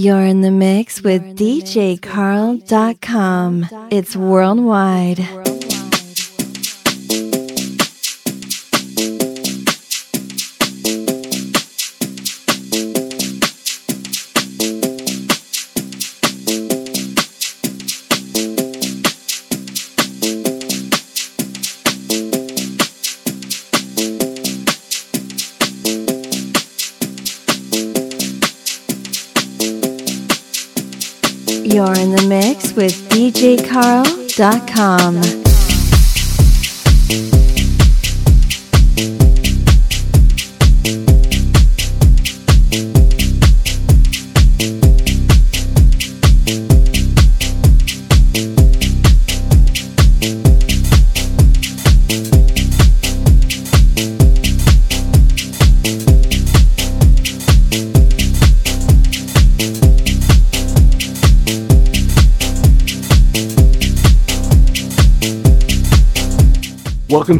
You're in the mix with DJCarl.com. It's worldwide.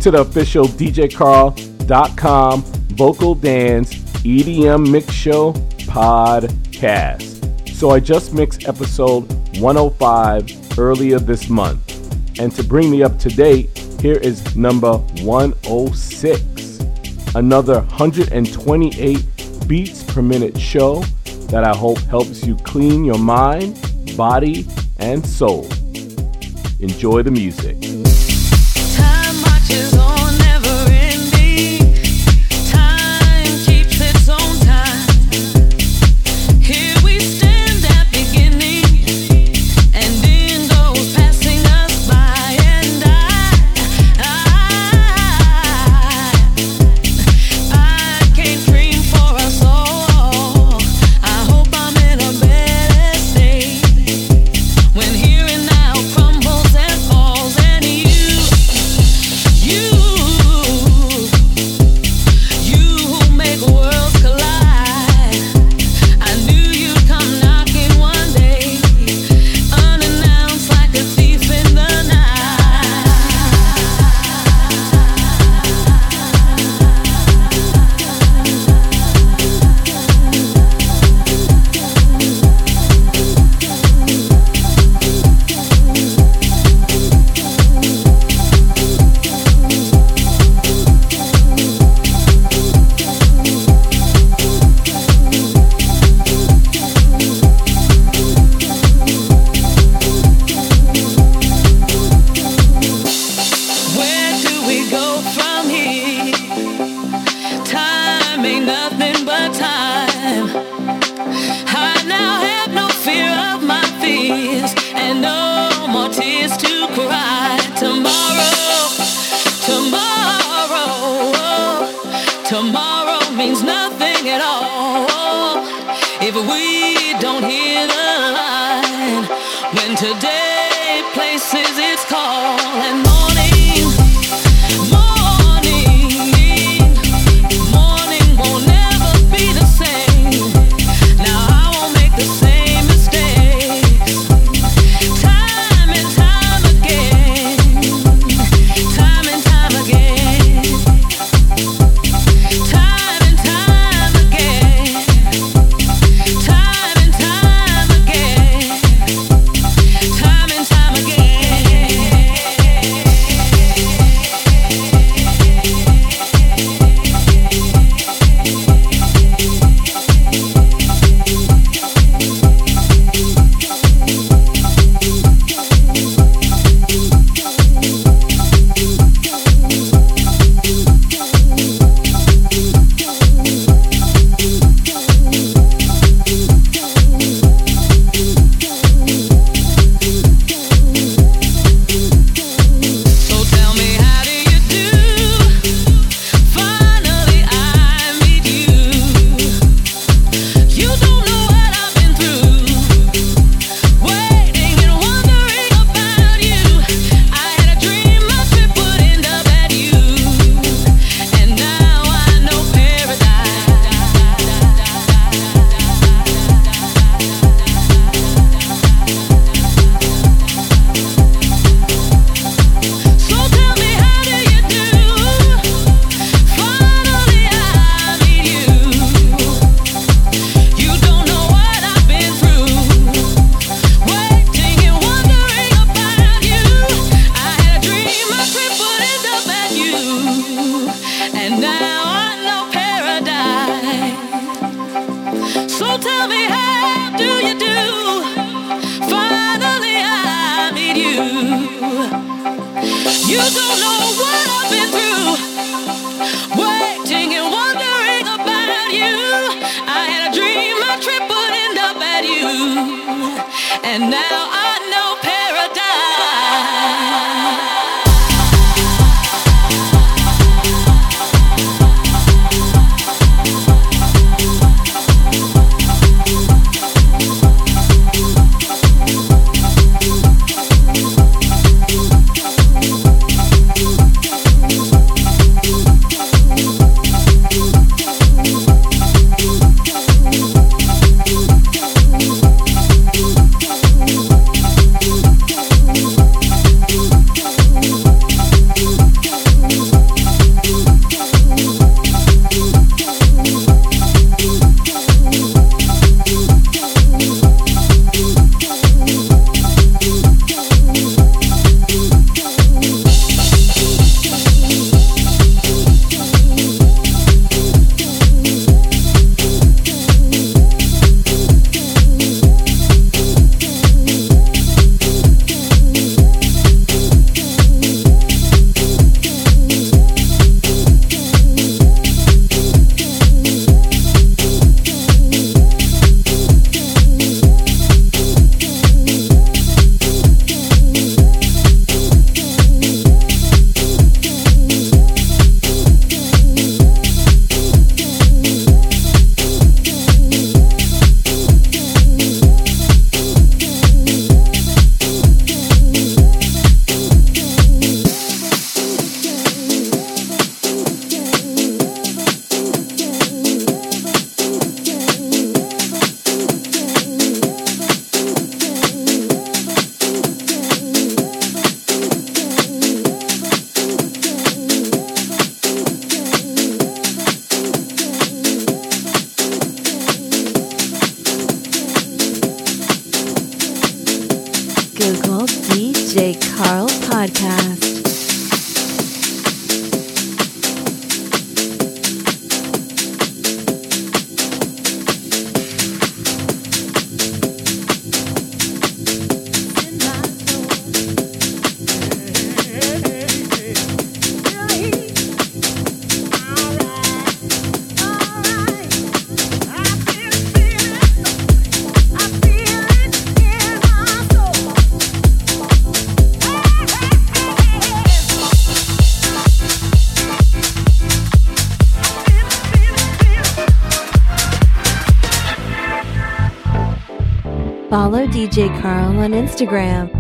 To the official DJCarl.com Vocal Dance EDM Mix Show podcast. So I just mixed episode 105 earlier this month. And to bring me up to date, here is number 106. Another 128 beats per minute show that I hope helps you clean your mind, body, and soul. Enjoy the music is on. DJ Carl on Instagram.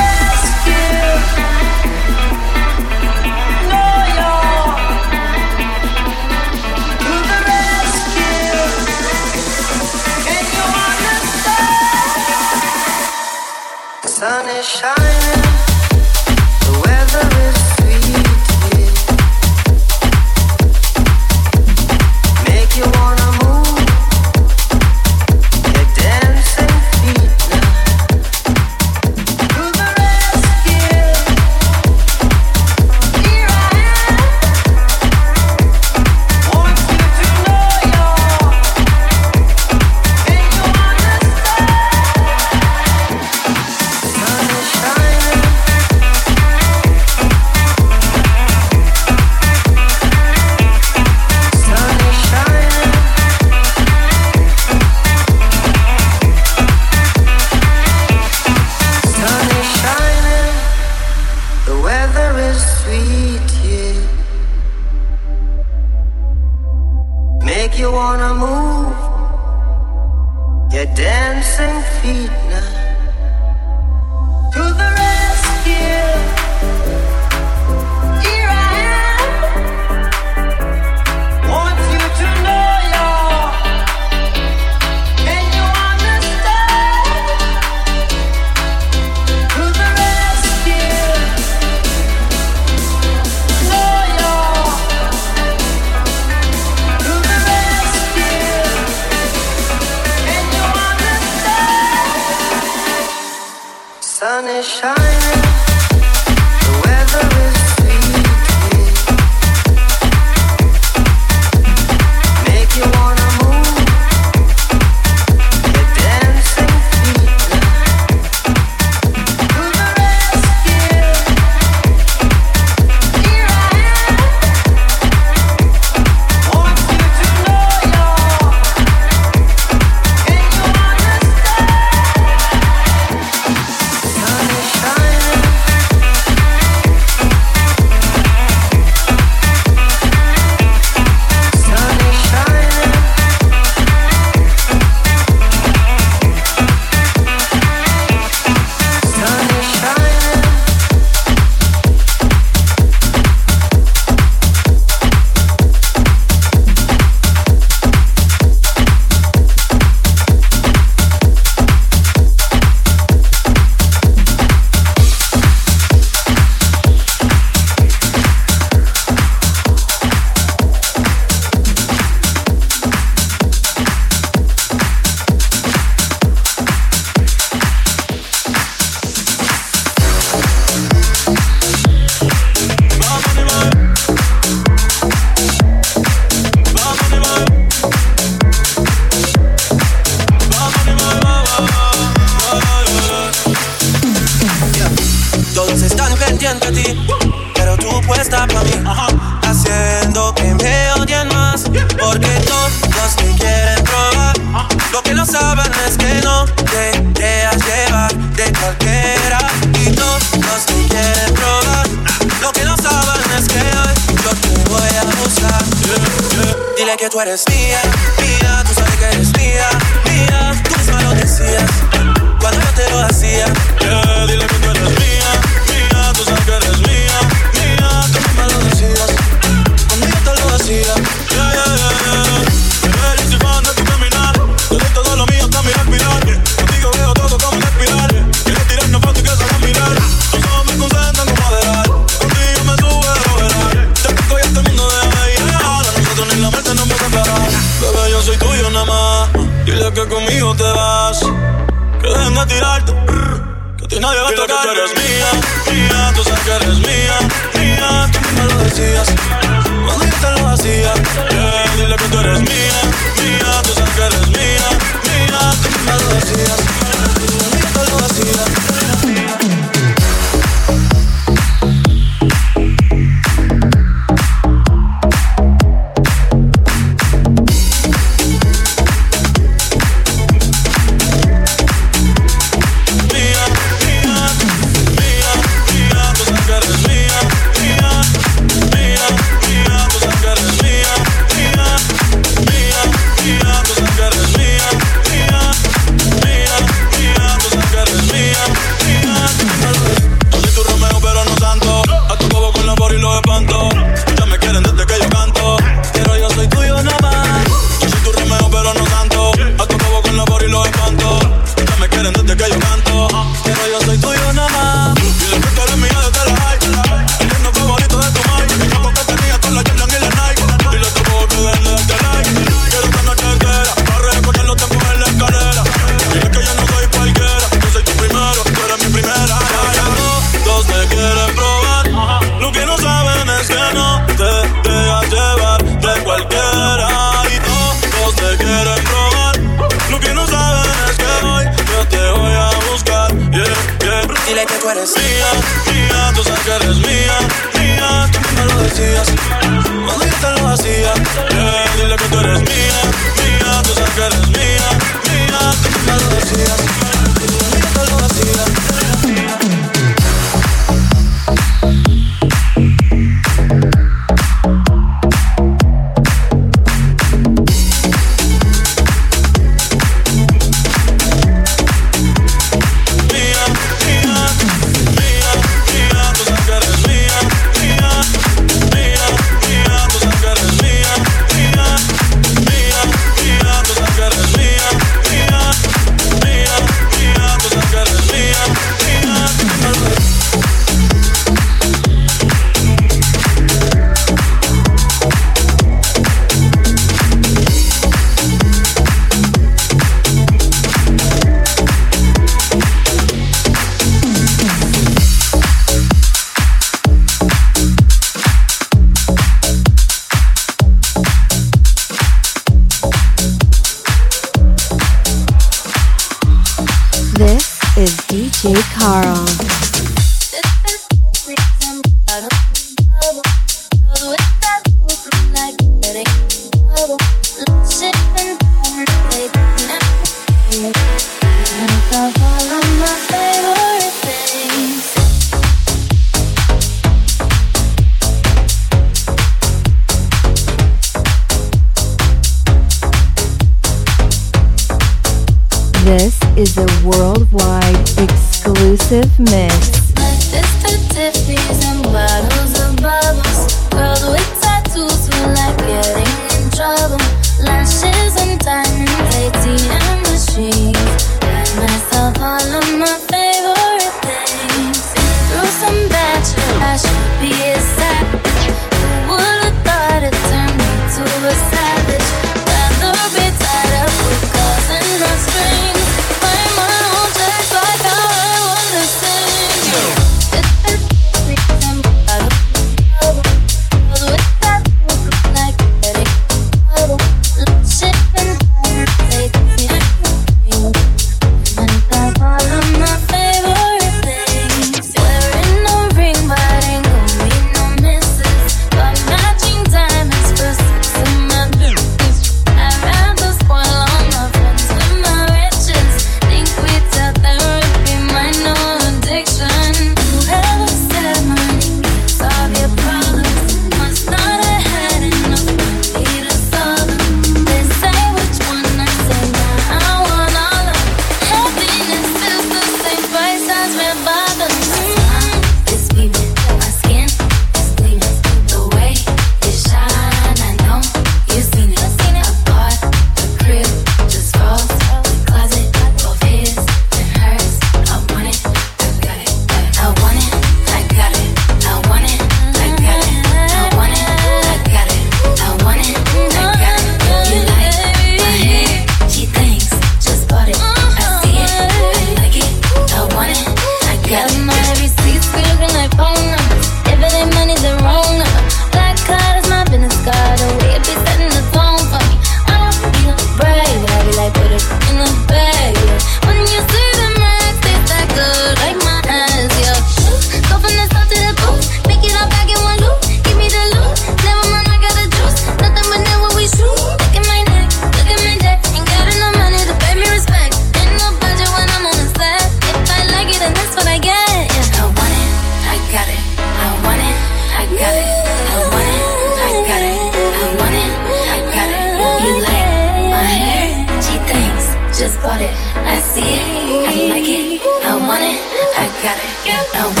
want it. I see it. I like it. I want it. I got it. I want it.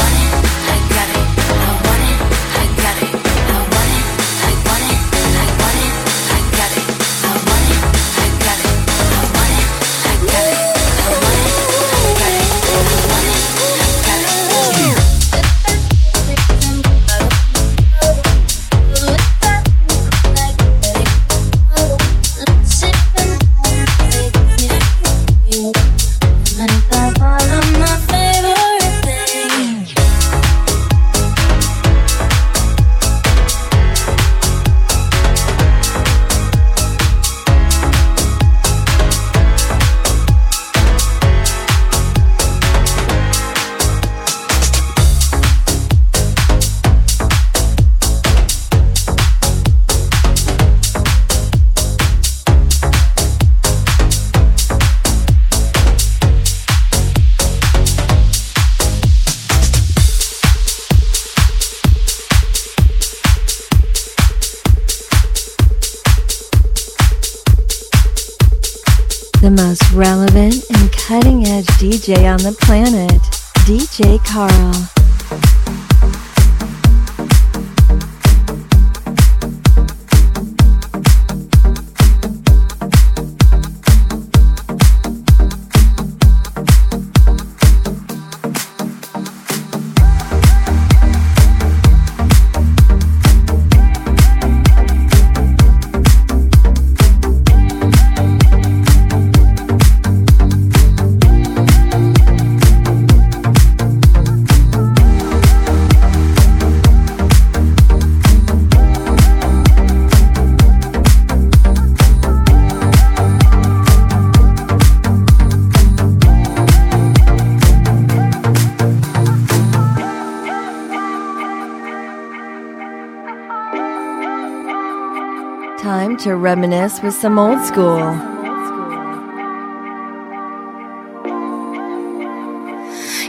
to reminisce with some old school.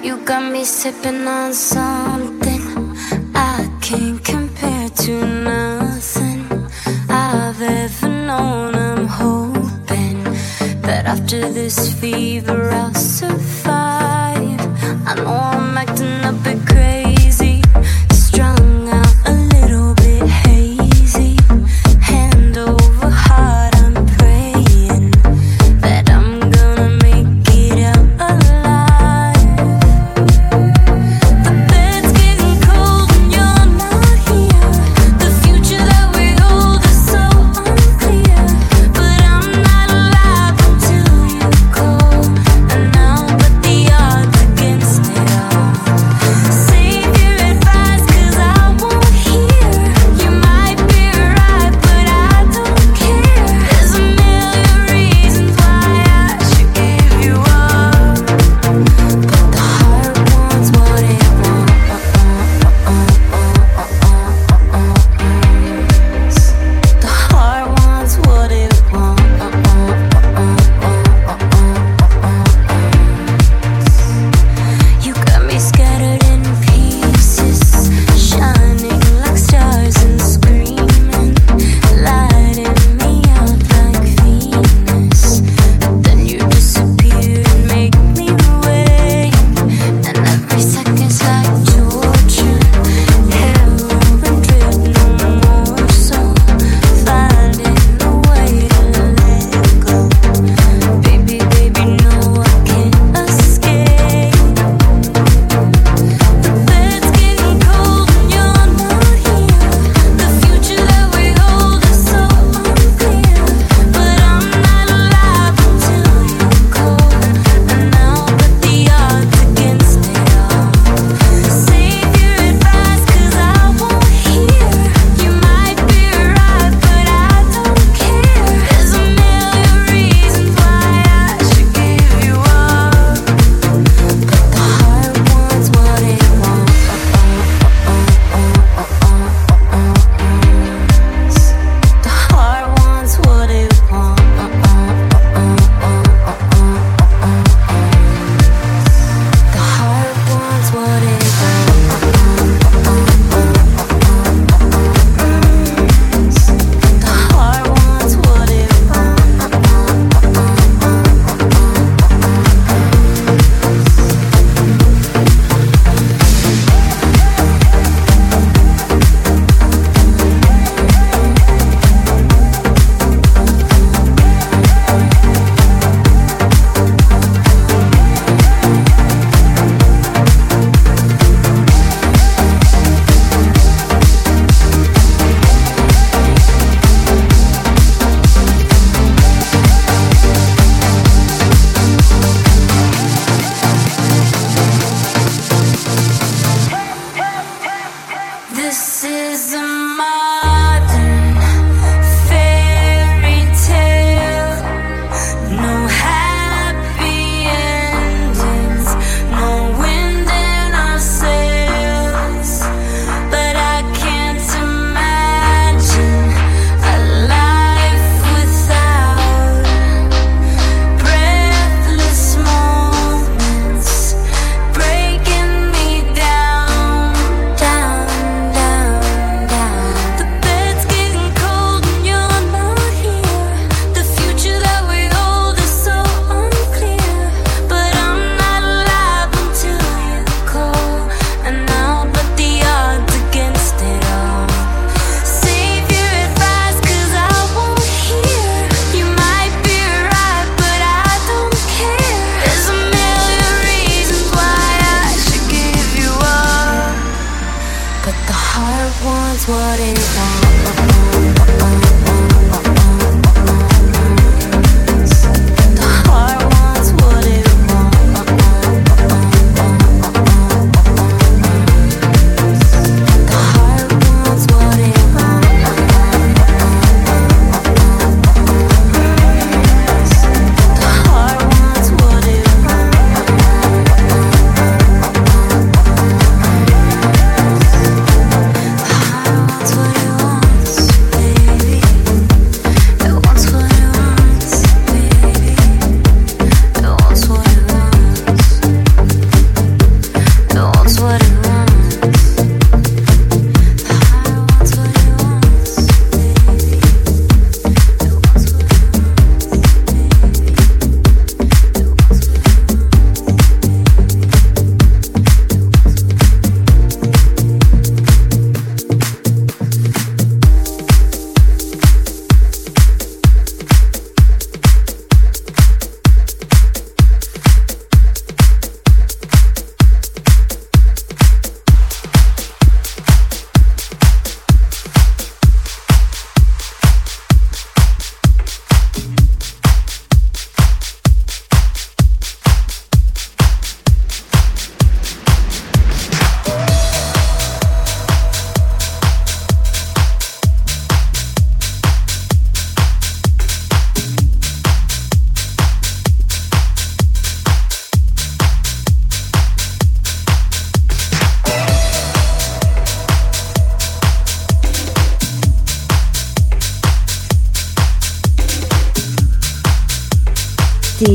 You got me sipping on something I can't compare to nothing I've ever known. I'm hoping that after this fever, I'll survive.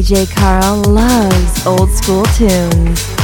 DJ Carl loves old school tunes.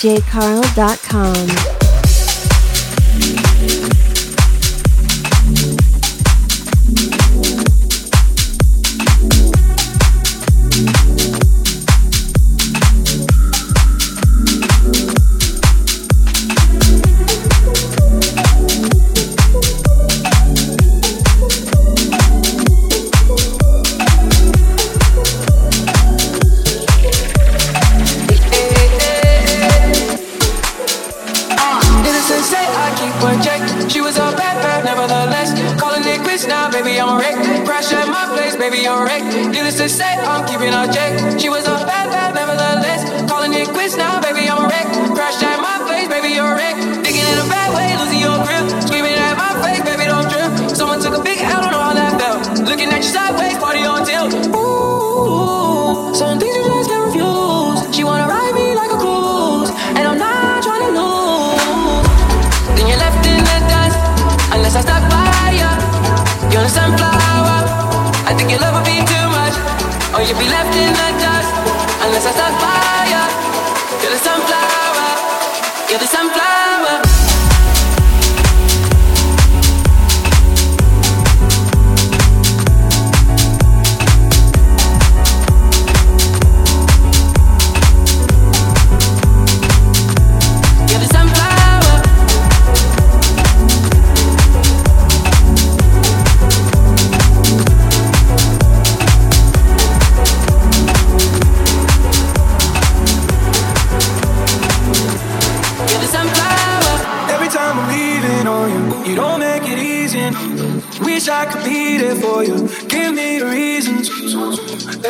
djcarl.com. body project. She was a bad bad, nevertheless. Calling it quits now, baby, I'm wrecked. Crash at my place, baby, I'm wrecked. Needless to say, I'm keeping a check. She was a bad bad, nevertheless. Calling it quits now, baby, I'm wrecked. Crash with DJCarl.com.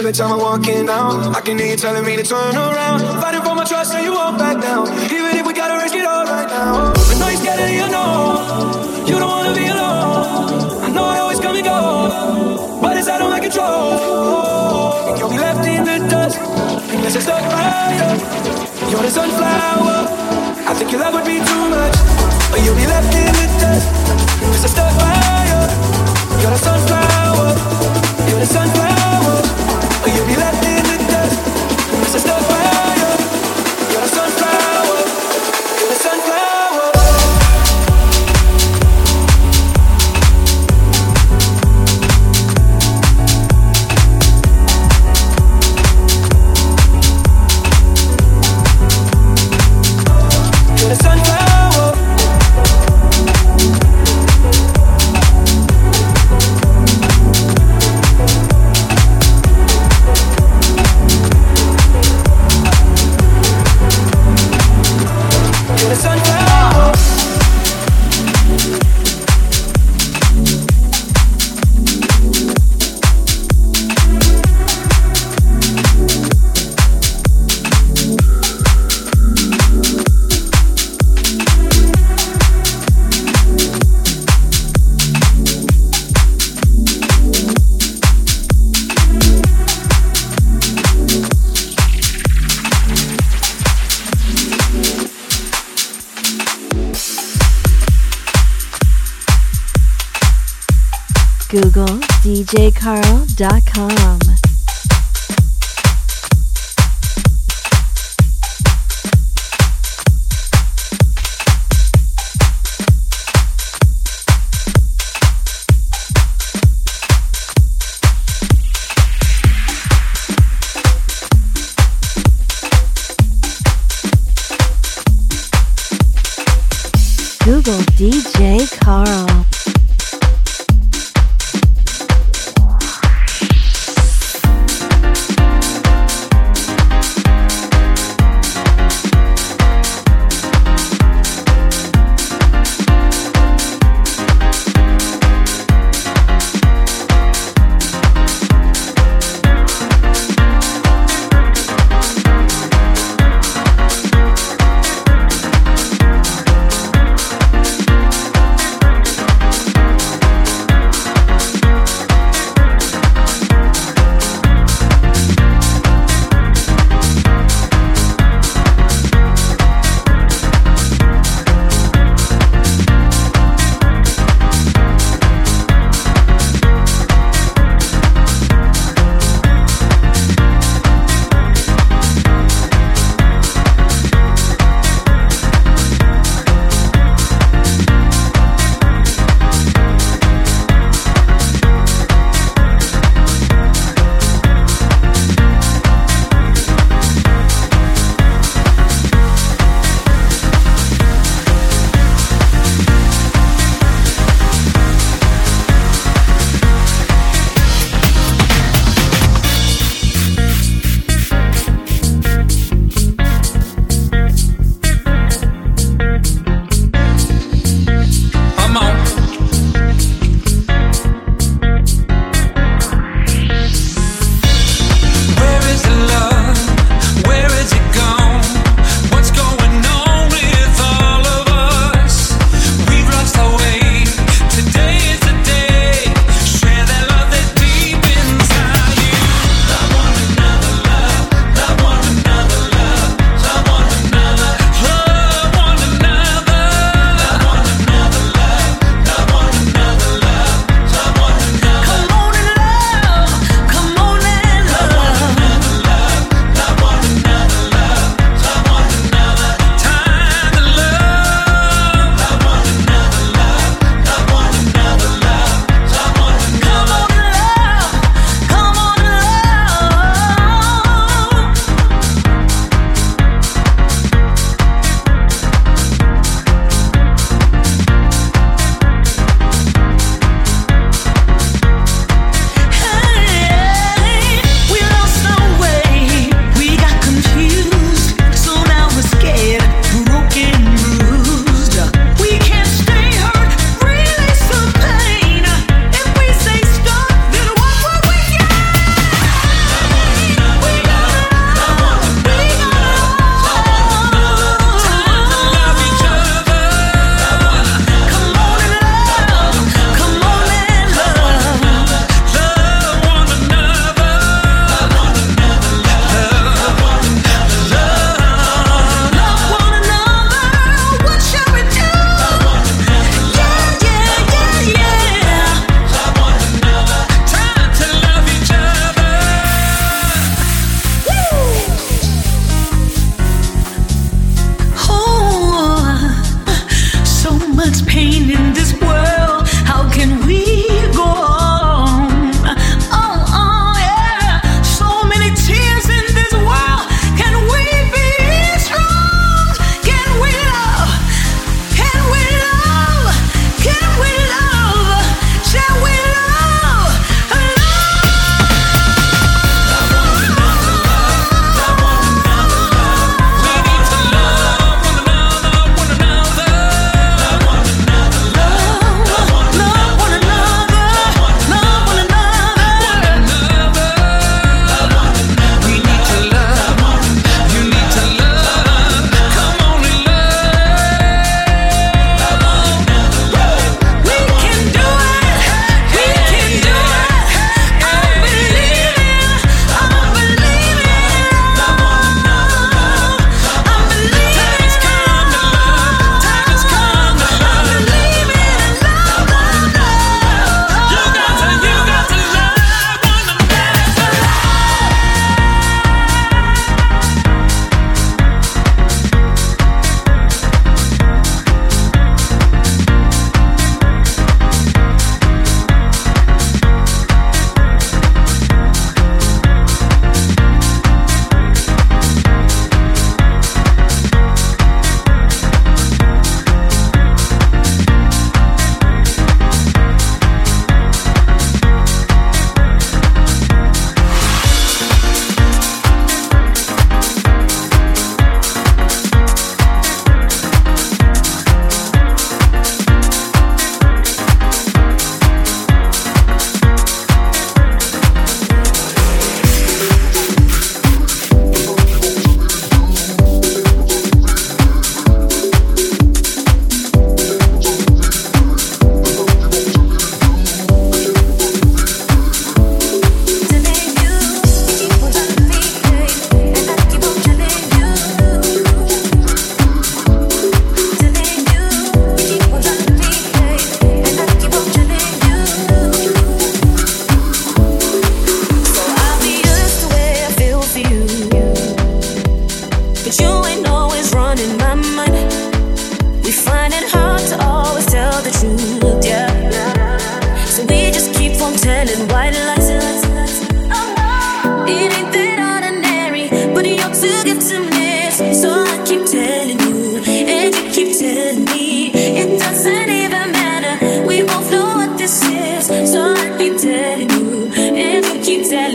Every time I'm walking out, I can hear you telling me to turn around. Fighting for my trust, and you won't back down. Even if we gotta risk it all right now. I know you're scared of the unknown. You don't wanna be alone. I know I always come and go, but it's out of my control. And you'll be left in the dust unless it's stuck you. You're the sunflower. I think your love would be too much, but you'll be left in the dust unless it's stuck by you. You're the sunflower.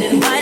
telling why.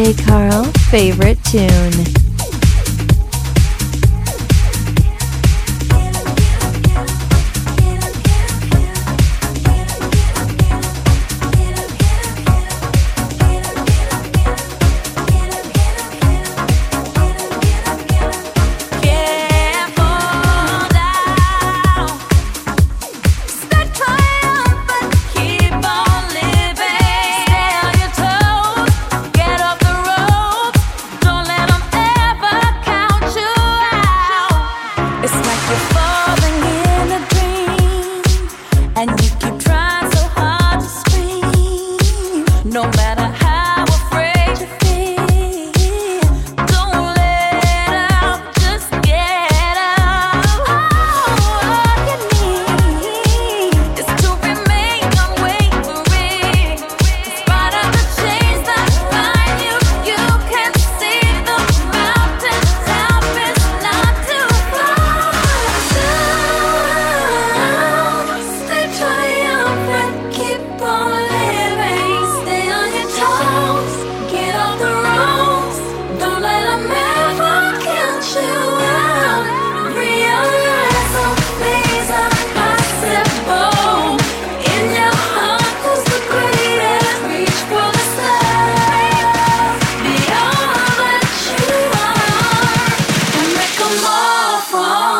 Carl favorite tune. fall.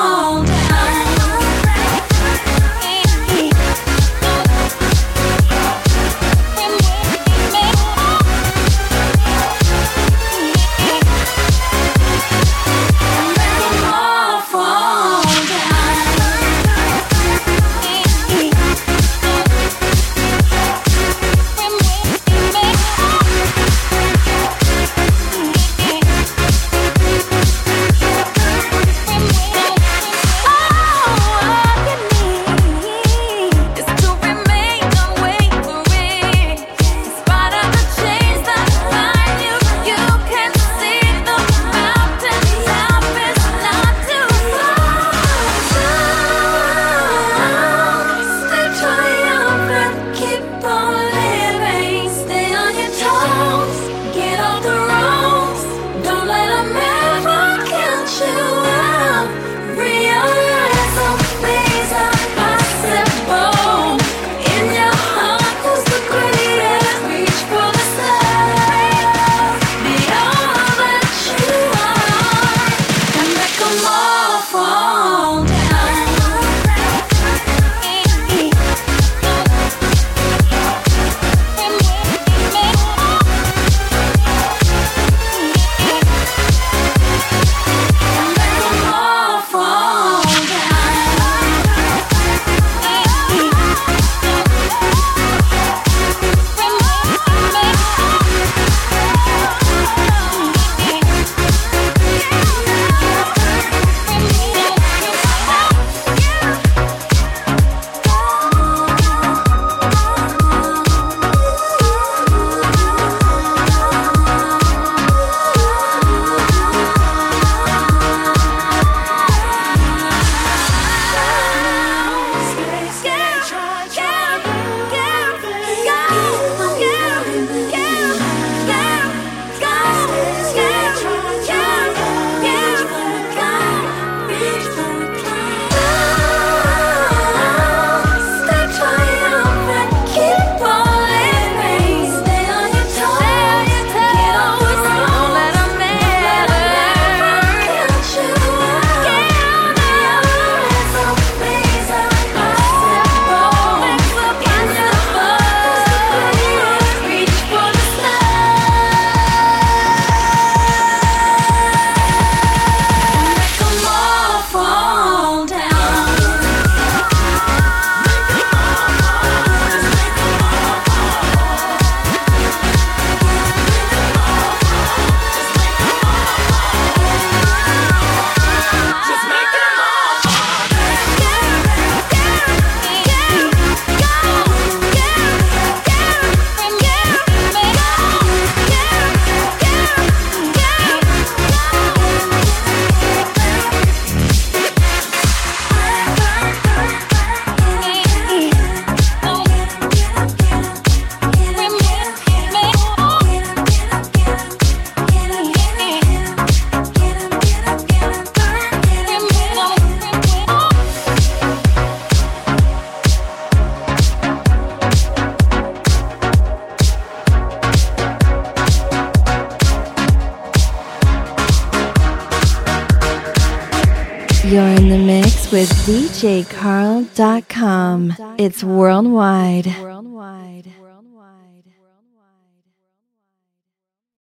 DJCarl.com. It's worldwide.